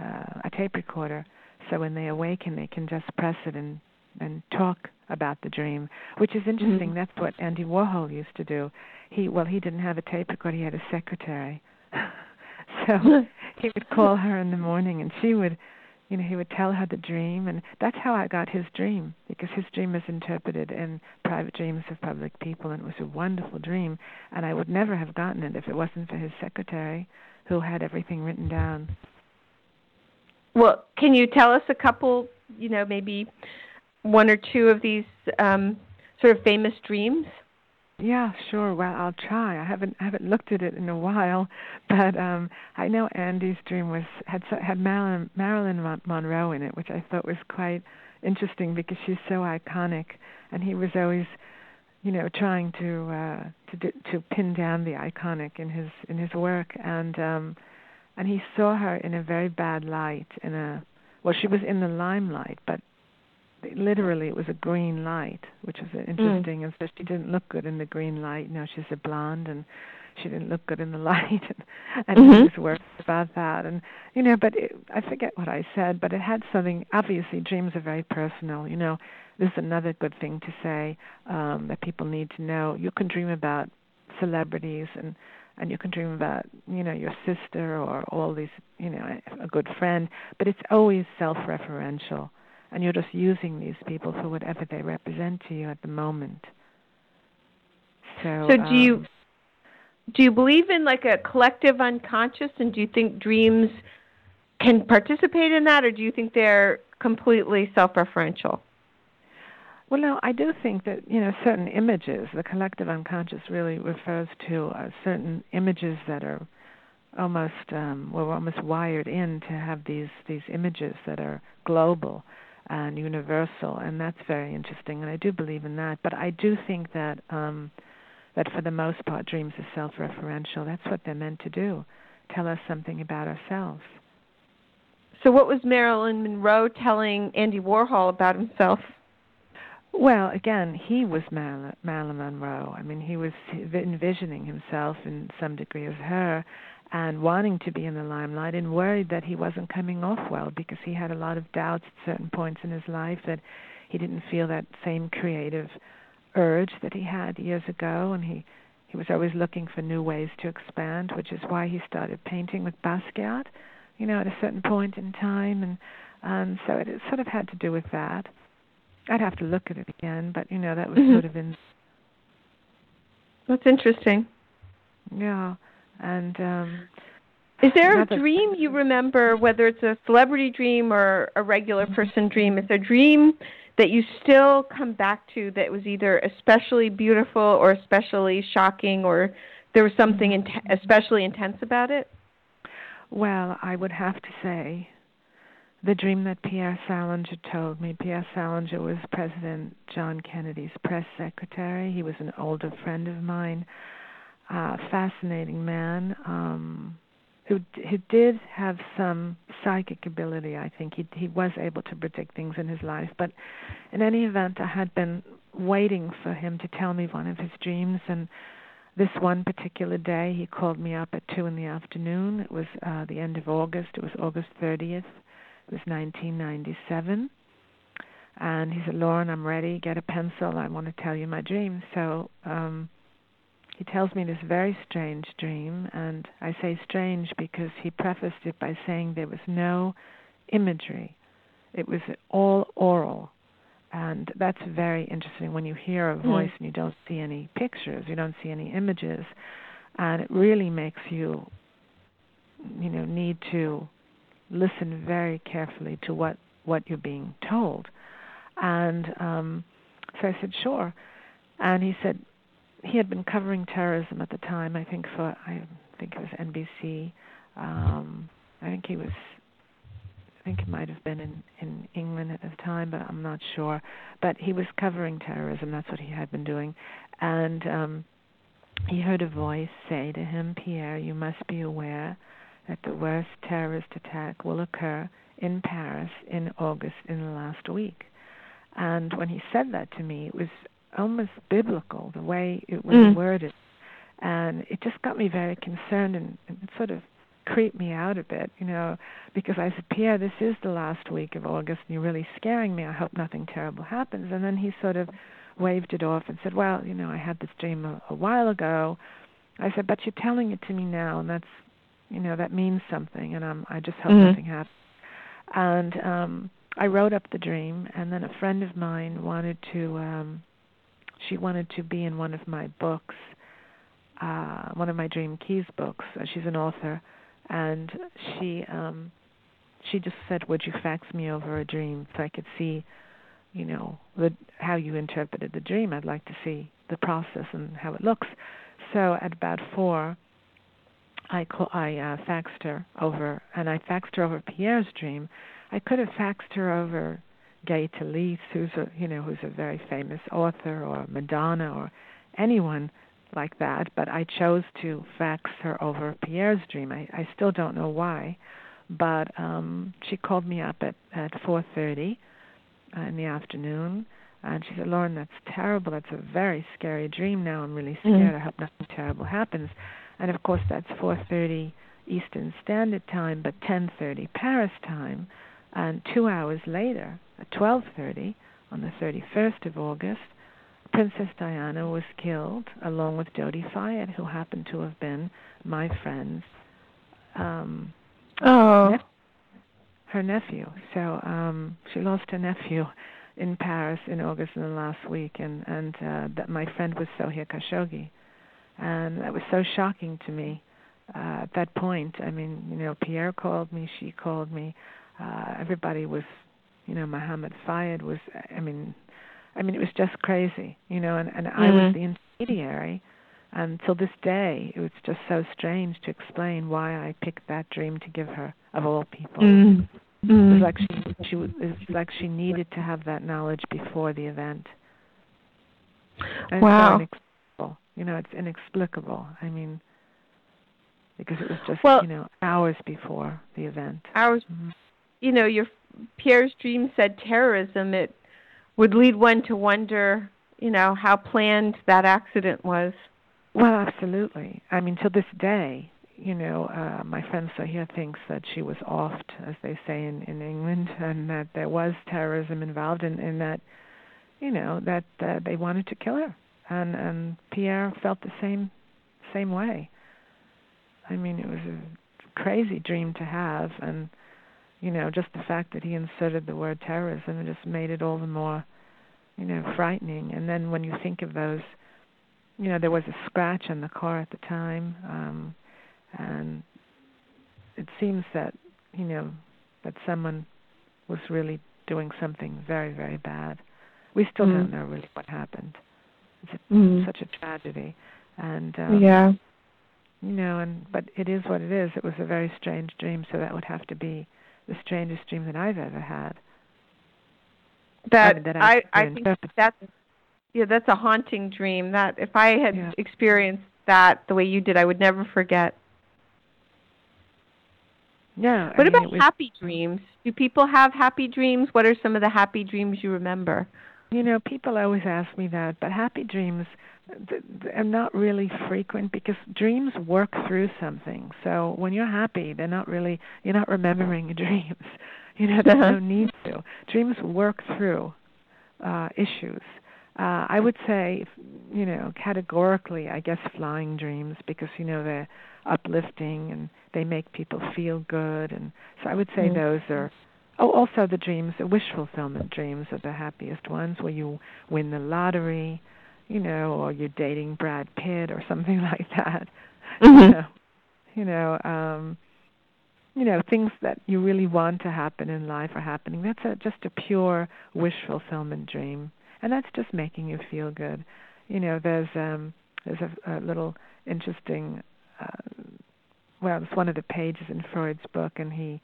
uh, a tape recorder so when they awaken, they can just press it and and talk about the dream, which is interesting. Mm-hmm. That's what Andy Warhol used to do. He well, he didn't have a tape recorder; he had a secretary. so he would call her in the morning, and she would, you know, he would tell her the dream, and that's how I got his dream because his dream was interpreted in Private Dreams of Public People, and it was a wonderful dream. And I would never have gotten it if it wasn't for his secretary, who had everything written down. Well, can you tell us a couple, you know, maybe one or two of these um, sort of famous dreams? Yeah, sure. Well, I'll try. I haven't I haven't looked at it in a while, but um I know Andy's dream was had had Marilyn Marilyn Monroe in it, which I thought was quite interesting because she's so iconic, and he was always, you know, trying to uh to to pin down the iconic in his in his work, and um and he saw her in a very bad light in a well she was in the limelight but literally it was a green light which was interesting. Mm. and so she didn't look good in the green light. You know she's a blonde and she didn't look good in the light. And, and mm-hmm. he was worried about that. And you know but it, i forget what i said but it had something obviously dreams are very personal you know. This is another good thing to say um that people need to know. You can dream about celebrities and and you can dream about you know your sister or all these you know a good friend but it's always self-referential and you're just using these people for whatever they represent to you at the moment So, So do you um, do you believe in like a collective unconscious and do you think dreams can participate in that or do you think they're completely self-referential? Well, no, I do think that you know certain images, the collective unconscious really refers to uh, certain images that are almost um, we're almost wired in to have these these images that are global and universal, and that's very interesting. And I do believe in that. But I do think that um, that for the most part, dreams are self-referential. That's what they're meant to do, tell us something about ourselves. So what was Marilyn Monroe telling Andy Warhol about himself? Well, again, he was Marilyn, Monroe. I mean, he was envisioning himself in some degree as her and wanting to be in the limelight and worried that he wasn't coming off well because he had a lot of doubts at certain points in his life that he didn't feel that same creative urge that he had years ago and he he was always looking for new ways to expand, which is why he started painting with Basquiat, you know, at a certain point in time and um so it, it sort of had to do with that. I'd have to look at it again, but you know that was Mhm. sort of in That's interesting. yeah, and um Is there a dream you remember, whether it's a celebrity dream or a regular person dream? Is there a dream that you still come back to that was either especially beautiful or especially shocking, or there was something int- especially intense about it? well, I would have to say the dream that Pierre Salinger told me. Pierre Salinger was President John Kennedy's press secretary. He was an older friend of mine, uh, fascinating man. Um, who who did have some psychic ability. I think he he was able to predict things in his life. But in any event, I had been waiting for him to tell me one of his dreams, and this one particular day, he called me up at two in the afternoon. It was uh, the end of August. It was August 30th. Was 1997. And he said, Lauren, I'm ready. Get a pencil. I want to tell you my dream. So um, he tells me this very strange dream, and I say strange because he prefaced it by saying there was no imagery. It was all oral. And that's very interesting when you hear a voice and you don't see any pictures, you don't see any images, and it really makes you, you know, need to listen very carefully to what what you're being told. And um, so I said, sure. And he said, he had been covering terrorism at the time. I think for I think it was NBC. Um, I think he was. I think it might have been in in England at the time, but I'm not sure. But he was covering terrorism. That's what he had been doing, and um, he heard a voice say to him, "Pierre, you must be aware that the worst terrorist attack will occur in Paris in August in the last week." And when he said that to me, it was almost biblical the way it was Mm. worded, and it just got me very concerned and, and it sort of creeped me out a bit, you know, because I said, Pierre, this is the last week of August, and you're really scaring me. I hope nothing terrible happens. And then he sort of waved it off and said, Well, you know, I had this dream a, a while ago. I said, But you're telling it to me now, and that's, you know, that means something, and I'm, I just hope Mhm. nothing happens. And um I wrote up the dream, and then a friend of mine wanted to. um she wanted to be in one of my books, uh, one of my Dream Keys books. Uh, she's an author, and she um, she just said, "Would you fax me over a dream so I could see, you know, the, how you interpreted the dream? I'd like to see the process and how it looks." So at about four, I call, I uh, faxed her over, and I faxed her over Pierre's dream. I could have faxed her over Gay Talese, who's a you know who's a very famous author, or Madonna, or anyone like that. But I chose to fax her over Pierre's dream. I, I still don't know why, but um, she called me up at at 4:30 uh, in the afternoon, and she said, "Lauren, that's terrible. That's a very scary dream. Now I'm really scared. I hope nothing terrible happens." And of course, that's 4:30 Eastern Standard Time, but 10:30 Paris time. And two hours later, at 12:30 on the 31st of August, Princess Diana was killed along with Dodi Fayed, who happened to have been my friend's um, Oh. her nephew. So um, she lost her nephew in Paris in August in the last week, and and uh, that my friend was Soraya Khashoggi, and that was so shocking to me uh, at that point. I mean, you know, Pierre called me, she called me, uh, everybody was, you know, Mohammed Fayed was. I mean, I mean, it was just crazy, you know, and and mm-hmm. I was mm-hmm. the intermediary. And till this day, it was just so strange to explain why I picked that dream to give her, of all people. Mm-hmm. Mm-hmm. It was like she, she was like she needed to have that knowledge before the event. And wow. So you know, it's inexplicable. I mean, because it was just well, you know hours before the event. Hours. Mm-hmm. You know, your Pierre's dream said terrorism. It would lead one to wonder, you know, how planned that accident was. Well, absolutely. I mean, to this day, you know, uh, my friend Soraya thinks that she was offed, as they say in, in England, and that there was terrorism involved, and, and that, you know, that uh, they wanted to kill her, and and Pierre felt the same same way. I mean, it was a crazy dream to have, and you know, just the fact that he inserted the word terrorism, just made it all the more, you know, frightening. And then when you think of those, you know, there was a scratch on the car at the time. Um, and it seems that you know that someone was really doing something very very bad. We still mm. don't know really what happened. It's mm. such a tragedy, and um, yeah, you know, and but it is what it is. It was a very strange dream, so that would have to be the strangest dream that I've ever had. That, I, that I, I, I think that's yeah, that's a haunting dream. That if I had yeah. experienced that the way you did, I would never forget. Yeah. What I about was, happy dreams? Do people have happy dreams? What are some of the happy dreams you remember? You know, people always ask me that, but happy dreams are not really frequent because dreams work through something. So when you're happy, they're not really you're not remembering dreams. You know, there's no need to. Dreams work through uh issues. Uh I would say, you know, categorically, I guess flying dreams because you know they're uplifting and they make people feel good and so I would say mm-hmm. those are oh also the dreams the wish fulfillment dreams are the happiest ones where you win the lottery you know or you're dating Brad Pitt or something like that. Mm-hmm. you know you know um you know things that you really want to happen in life are happening. That's a just a pure wish fulfillment dream. And that's just making you feel good. You know there's um there's a, a little interesting uh, well, it's one of the pages in Freud's book, and he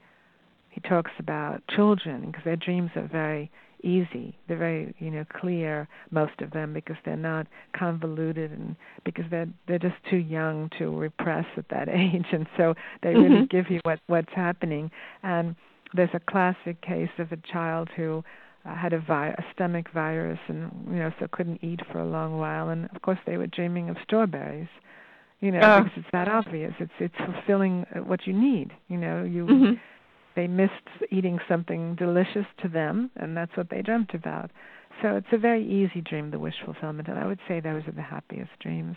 he talks about children because their dreams are very easy. They're very you know clear, most of them, because they're not convoluted and because they're they're just too young to repress at that age, and so they really mm-hmm. give you what what's happening. And there's a classic case of a child who uh, had a, vi- a stomach virus and you know so couldn't eat for a long while, and of course they were dreaming of strawberries you know, uh, because it's that obvious. It's it's fulfilling uh, what you need. You know, you mm-hmm. They missed eating something delicious to them, and that's what they dreamt about. So it's a very easy dream, the wish fulfillment, and I would say those are the happiest dreams.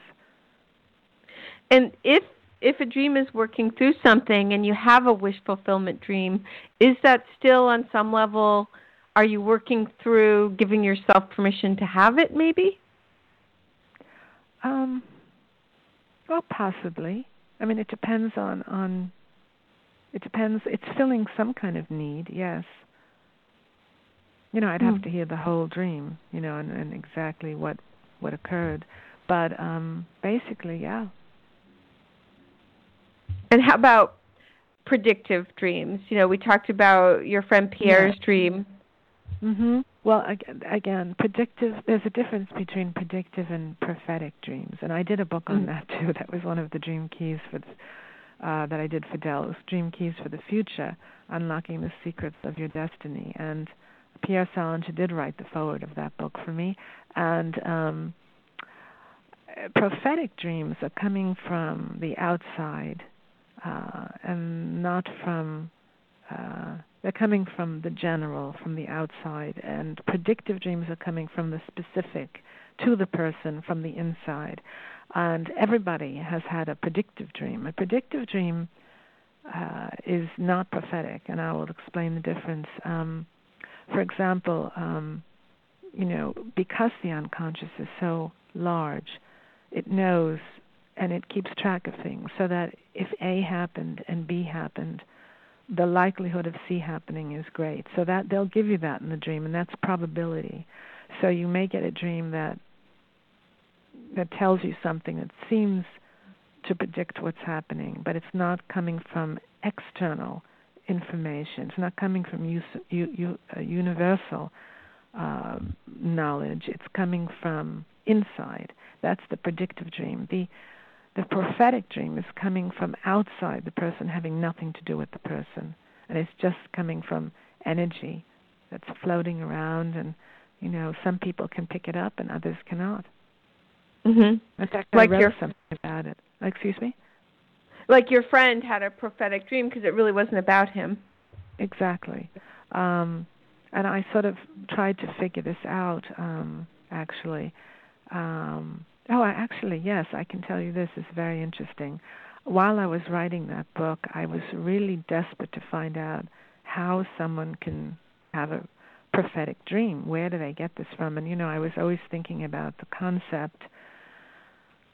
And if if a dream is working through something and you have a wish fulfillment dream, is that still on some level are you working through giving yourself permission to have it maybe? Um well, possibly. I mean, it depends on on. It depends. It's filling some kind of need. Yes. You know, I'd have mm. to hear the whole dream. You know, and, and exactly what what occurred, but um basically, yeah. And how about predictive dreams? You know, we talked about your friend Pierre's yeah. dream. Mhm. Well, again, predictive. There's a difference between predictive and prophetic dreams, and I did a book on mm that too. That was one of the dream keys for uh, that I did for Dell. Dream Keys for the Future: Unlocking the Secrets of Your Destiny. And Pierre Salinger did write the foreword of that book for me. And um, prophetic dreams are coming from the outside uh, and not from uh, they're coming from the general, from the outside, and predictive dreams are coming from the specific to the person from the inside. And everybody has had a predictive dream. A predictive dream uh, is not prophetic, and I will explain the difference. Um, for example, um, you know, because the unconscious is so large, it knows and it keeps track of things so that if A happened and B happened, the likelihood of C happening is great. So that they'll give you that in the dream and that's probability. So you may get a dream that that tells you something that seems to predict what's happening, but it's not coming from external information. It's not coming from use, u, u, uh, universal uh, knowledge. It's coming from inside. That's the predictive dream. The the prophetic dream is coming from outside the person, having nothing to do with the person, and it's just coming from energy that's floating around. And you know, some people can pick it up, and others cannot. Mm-hmm. In fact, like I wrote your, something about it. Excuse me. Like your friend had a prophetic dream because it really wasn't about him. Exactly. Um, and I sort of tried to figure this out. Um, actually. Um, oh, I actually, yes, I can tell you this is very interesting. While I was writing that book, I was really desperate to find out how someone can have a prophetic dream. Where do they get this from? And you know, I was always thinking about the concept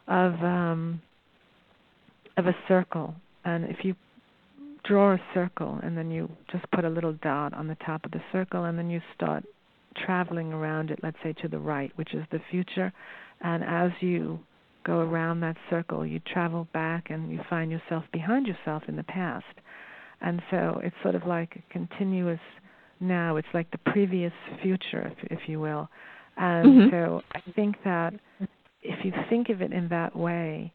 of um, of a circle, and if you draw a circle and then you just put a little dot on the top of the circle, and then you start traveling around it, let's say to the right, which is the future, and as you go around that circle, you travel back and you find yourself behind yourself in the past. And so it's sort of like a continuous now, it's like the previous future, if, if you will. And Mhm. so I think that if you think of it in that way,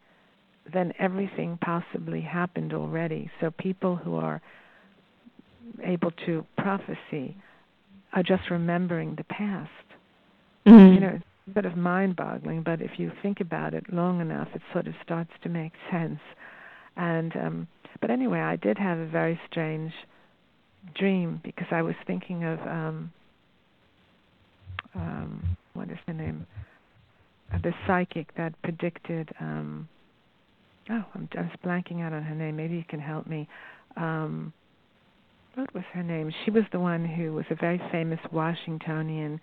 then everything possibly happened already. So people who are able to prophecy are just remembering the past. Mm-hmm. You know, it's sort of mind boggling, but if you think about it long enough, it sort of starts to make sense. And um but anyway, I did have a very strange dream because I was thinking of um um what is her name? Uh, the psychic that predicted um oh, I'm just blanking out on her name. Maybe you can help me. Um what was her name? She was the one who was a very famous Washingtonian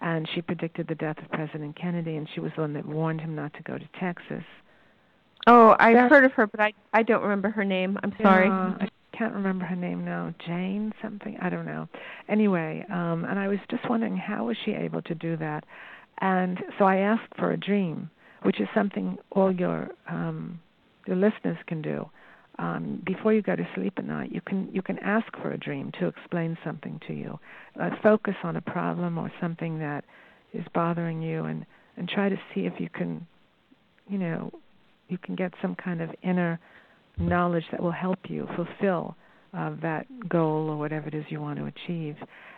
and she predicted the death of President Kennedy and she was the one that warned him not to go to Texas. Oh, I've That- heard of her, but I I don't remember her name. I'm sorry. Yeah, I can't remember her name now. Jane something. I don't know. Anyway, um, and I was just wondering how was she able to do that? And so I asked for a dream, which is something all your um, your listeners can do. Um, before you go to sleep at night, you can you can ask for a dream to explain something to you. Uh, focus on a problem or something that is bothering you, and and try to see if you can, you know, you can get some kind of inner knowledge that will help you fulfill uh, that goal or whatever it is you want to achieve.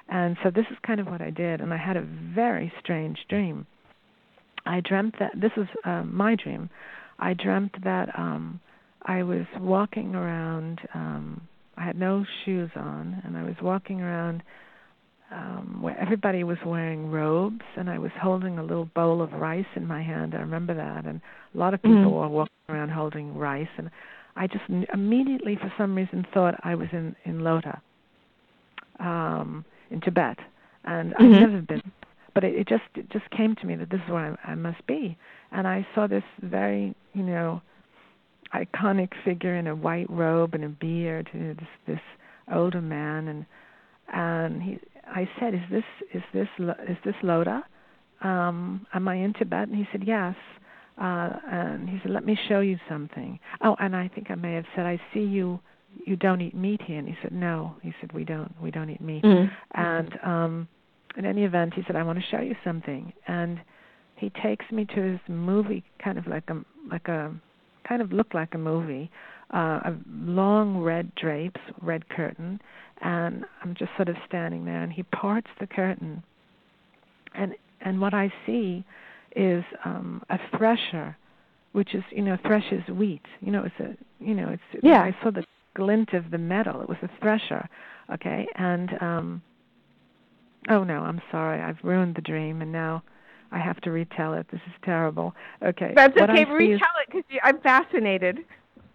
And so this is kind of what I did, and I had a very strange dream. I dreamt that this was uh, my dream. I dreamt that um, I was walking around. Um, I had no shoes on, and I was walking around um, where everybody was wearing robes, and I was holding a little bowl of rice in my hand. I remember that, and a lot of people Mhm. were walking around holding rice, and I just immediately, for some reason, thought I was in in Lhasa, um, in Tibet, and I've Mhm. never been, but it, it just it just came to me that this is where I, I must be, and I saw this very, you know, iconic figure in a white robe and a beard, you know, this this older man, and and he, I said, "Is this is this is this Lhasa? Um, am I in Tibet?" And he said, "Yes." Uh, and he said, "Let me show you something." Oh, and I think I may have said, "I see you. You don't eat meat here." And he said, "No." He said, "We don't. We don't eat meat." Mm. And um, in any event, he said, "I want to show you something." And he takes me to his movie, kind of like a like a kind of looked like a movie, uh, a long red drapes, red curtain, and I'm just sort of standing there, and he parts the curtain, and and what I see is um, a thresher, which is you know threshes wheat. You know it's a you know it's Yeah. I saw the glint of the metal. It was a thresher, okay, and um, oh no, I'm sorry, I've ruined the dream, and now. I have to retell it. This is terrible. Okay. That's what I okay. is- Retell it because I'm fascinated.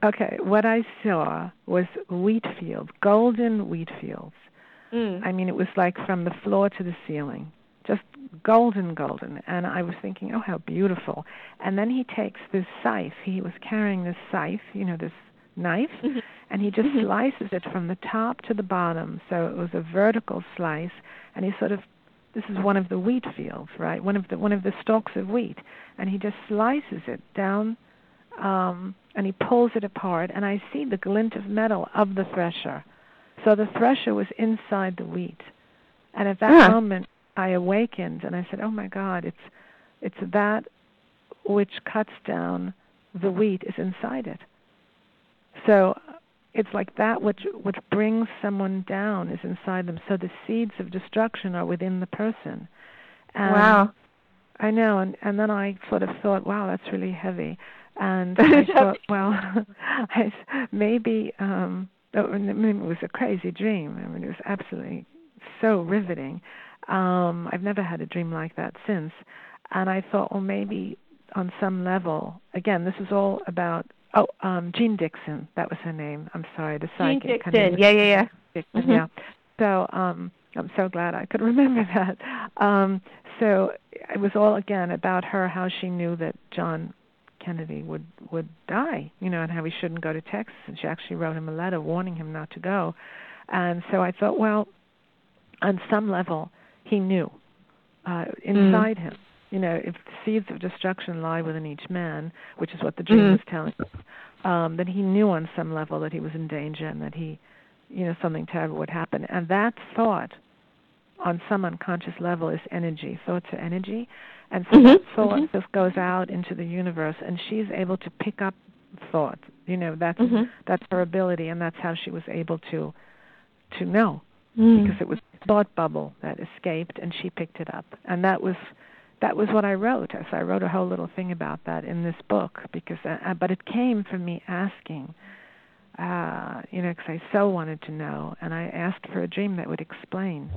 Okay, what I saw was wheat fields, golden wheat fields. Mm. I mean, it was like from the floor to the ceiling, golden, golden. And I was thinking, oh, how beautiful. And then he takes this scythe. He was carrying this scythe, you know, this knife, Mm-hmm. and he just Mhm. slices it from the top to the bottom. So it was a vertical slice, and he sort of this is one of the wheat fields, right? One of the one of the stalks of wheat, and he just slices it down, um, and he pulls it apart, and I see the glint of metal of the thresher. So the thresher was inside the wheat, and at that Ah. moment I awakened, and I said, "Oh my God, it's it's that which cuts down the wheat is inside it." So it's like that which which brings someone down is inside them. So the seeds of destruction are within the person. And wow. I know, and and then I sort of thought, wow, that's really heavy, and I thought, well, I, maybe um, oh, I mean, it was a crazy dream. I mean, it was absolutely so riveting. Um, I've never had a dream like that since, and I thought, well, maybe on some level, again, this was all about. Oh, um, Jeane Dixon, that was her name. I'm sorry, the Jean psychic. Name Dixon. was Yeah, yeah, yeah. Dixon, Mhm. yeah. So um I'm so glad I could remember that. Um so it was all again about her how she knew that John Kennedy would would die, you know, and how he shouldn't go to Texas and she actually wrote him a letter warning him not to go. And so I thought, well, on some level he knew uh inside him. You know, if the seeds of destruction lie within each man, which is what the dream Mhm. was telling us, um, that he knew on some level that he was in danger and that he you know something terrible would happen and that thought on some unconscious level is energy thoughts are energy and so Mhm, that thought mhm. just goes out into the universe and she's able to pick up thought you know that's Mhm. that's her ability and that's how she was able to to know Mm. because it was a thought bubble that escaped and she picked it up and that was that was what I wrote so I wrote a whole little thing about that in this book because uh, but it came from me asking uh, you know, because I so wanted to know, and I asked for a dream that would explain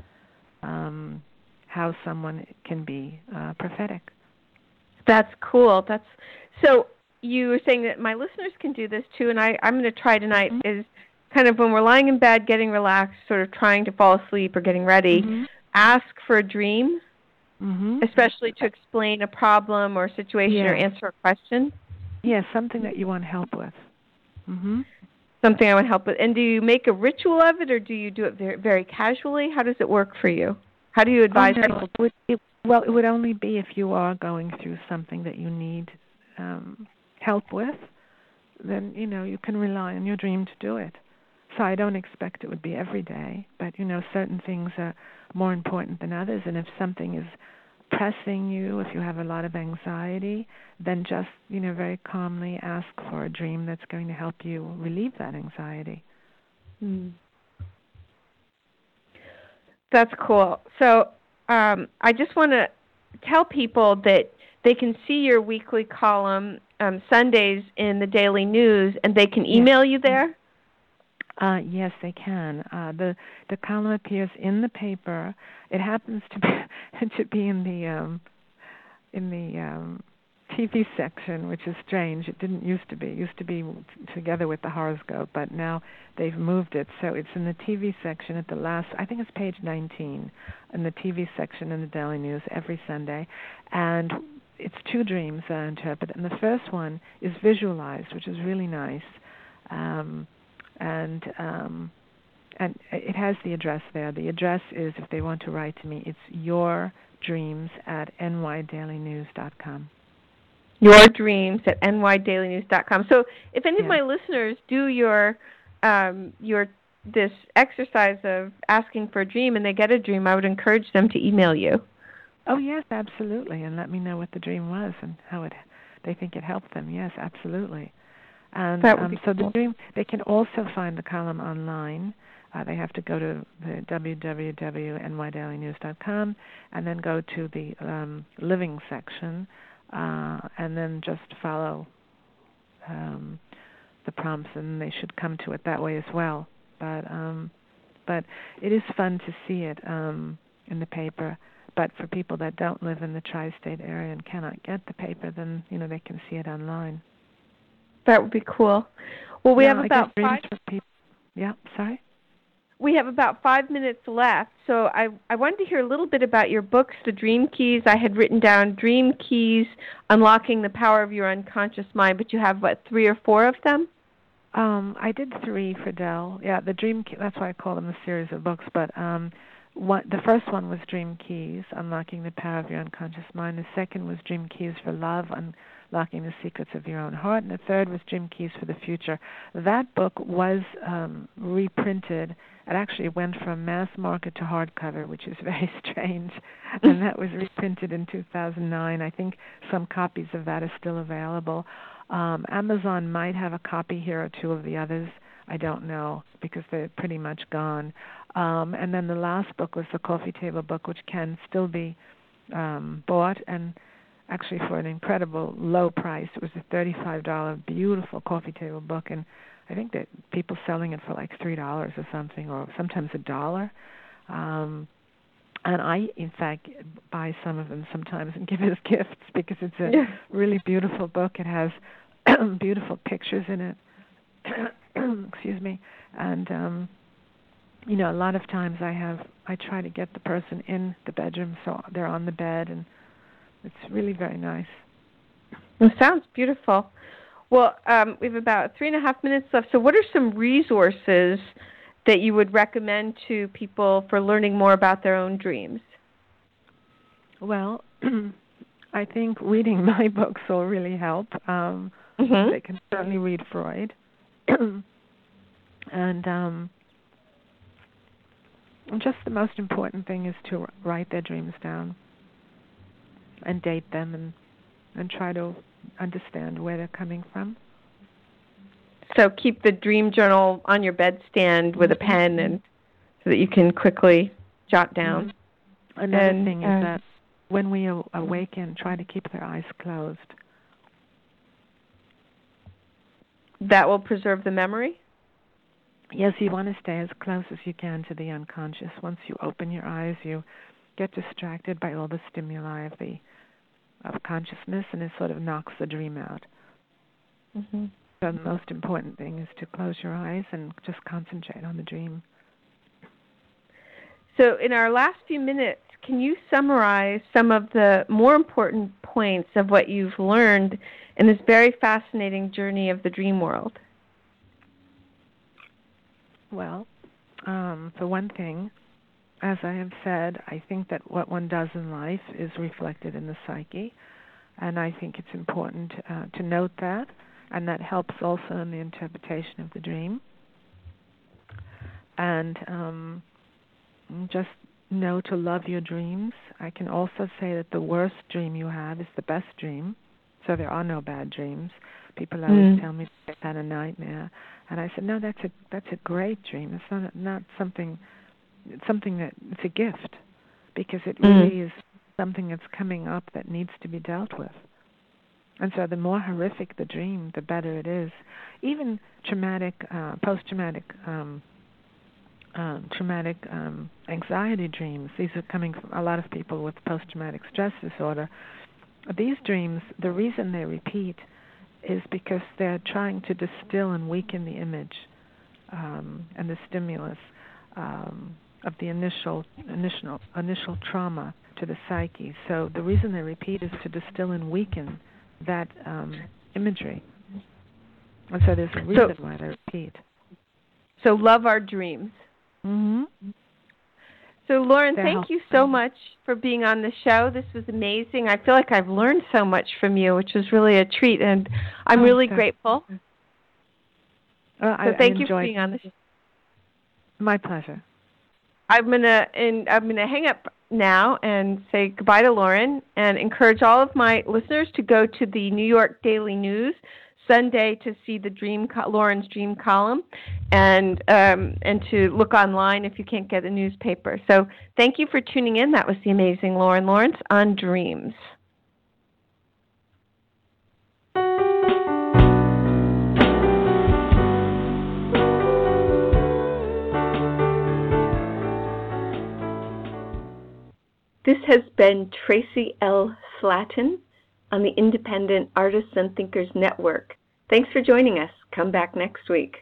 um, how someone can be uh, prophetic. That's cool. That's so. You were saying that my listeners can do this too, and I I'm going to try tonight. Mhm. Is kind of when we're lying in bed, getting relaxed, sort of trying to fall asleep or getting ready. Mm-hmm. Ask for a dream, hmm especially to explain a problem or situation or answer a question. Yeah, something that you want help with. hmm Something I would help with. And do you make a ritual of it, or do you do it very very casually? How does it work for you? How do you advise oh, no, people? it would, it, well, it would only be if you are going through something that you need um, help with. Then you know you can rely on your dream to do it. So I don't expect it would be every day, but you know certain things are more important than others, and if something is pressing you, if you have a lot of anxiety, then just you know very calmly ask for a dream that's going to help you relieve that anxiety. Hmm. That's cool. So um, I just want to tell people that they can see your weekly column um, Sundays in the Daily News, and they can Yes. email you there. Uh, yes, they can. Uh, the the column appears in the paper. It happens to be to be in the um, in the um, TV section, which is strange. It didn't used to be. It used to be together with the horoscope, but now they've moved it. So it's in the TV section at the last. I think it's page 19 in the TV section in the Daily News every Sunday, and it's two dreams I interpret. And the first one is visualized, which is really nice. Um, and um, and it has the address there. The address is, if they want to write to me, it's your dreams at nydailynews.com. Your dreams at nydailynews.com. So if any of my listeners do your um, your this exercise of asking for a dream and they get a dream, I would encourage them to email you. Oh yes, absolutely, and let me know what the dream was and how it they think it helped them. Yes, absolutely. And That would um, be so cool. dream they can also find the column online. Uh, they have to go to the www.nydailynews.com and then go to the um, living section uh, and then just follow um, the prompts and they should come to it that way as well. But um, but it is fun to see it um, in the paper. But for people that don't live in the tri-state area and cannot get the paper, then you know they can see it online. That would be cool. Well, we Yeah, have about five. Yeah, sorry. we have about five minutes left, so I, I wanted to hear a little bit about your books, The Dream Keys. I had written down Dream Keys, Unlocking the Power of Your Unconscious Mind, but you have, what, three or four of them? Um, I did three for Dell. Yeah, the Dream Key, that's why I call them a series of books, but um, one, the first one was Dream Keys, Unlocking the Power of Your Unconscious Mind. The second was Dream Keys for Love, Unlocking the Secrets of Your Own Heart. And the third was Dream Keys for the Future. That book was um, reprinted. It actually went from mass market to hardcover, which is very strange. and that was reprinted in 2009. I think some copies of that are still available. Um, Amazon might have a copy here or two of the others. I don't know because they're pretty much gone. Um, and then the last book was the coffee table book, which can still be um, bought and actually for an incredible low price. It was a thirty-five dollar beautiful coffee table book, and I think that people selling it for like three dollars or something, or sometimes a dollar. Um, and I, in fact, buy some of them sometimes and give it as gifts because it's a yeah. really beautiful book. It has beautiful pictures in it. Excuse me, and um, you know, a lot of times I have I try to get the person in the bedroom so they're on the bed, and it's really very nice. It sounds beautiful. Well, um, we have about three and a half minutes left. So, what are some resources that you would recommend to people for learning more about their own dreams? Well, I think reading my books will really help. Um, mm-hmm. They can certainly read Freud, and um, just the most important thing is to write their dreams down and date them and and try to understand where they're coming from. So keep the dream journal on your bedstand with a pen and so that you can quickly jot down. Mm-hmm. Another and, thing is uh, that when we awaken, try to keep their eyes closed. That will preserve the memory? yes, you want to stay as close as you can to the unconscious. Once you open your eyes, you get distracted by all the stimuli of the of consciousness, and it sort of knocks the dream out. Mm-hmm. So the most important thing is to close your eyes and just concentrate on the dream. So, in our last few minutes, can you summarize some of the more important points of what you've learned in this very fascinating journey of the dream world? Well, um, for one thing, as I have said, I think that what one does in life is reflected in the psyche, and I think it's important uh, to note that, and that helps also in the interpretation of the dream. And um, just know to love your dreams. I can also say that the worst dream you have is the best dream, so there are no bad dreams. People always mm. tell me they've had a nightmare, and I said, no, that's a that's a great dream. It's not not something, it's something that it's a gift, because it mm. really mm. is something that's coming up that needs to be dealt with. And so, the more horrific the dream, the better it is. Even traumatic, uh, post-traumatic, um, um, traumatic um, anxiety dreams. These are coming from a lot of people with post-traumatic stress disorder. These dreams, the reason they repeat is because they're trying to distill and weaken the image um, and the stimulus um, of the initial initial initial trauma to the psyche. So the reason they repeat is to distill and weaken that um, imagery. And so there's a reason so, why they repeat. So love our dreams. Mm-hmm. So, Lauren, thank you so much for being on the show. This was amazing. I feel like I've learned so much from you, which was really a treat, and I'm oh, really grateful. Well, so, thank I you for being on the show. My pleasure. I'm gonna I'm gonna hang up now and say goodbye to Lauren, and encourage all of my listeners to go to the New York Daily News Sunday to see the dream Lauren's dream column, and um, and to look online if you can't get a newspaper. So thank you for tuning in. That was the amazing Lauren Lawrence on dreams. This has been Tracy L. Slatton on the Independent Artists and Thinkers Network. Thanks for joining us. Come back next week.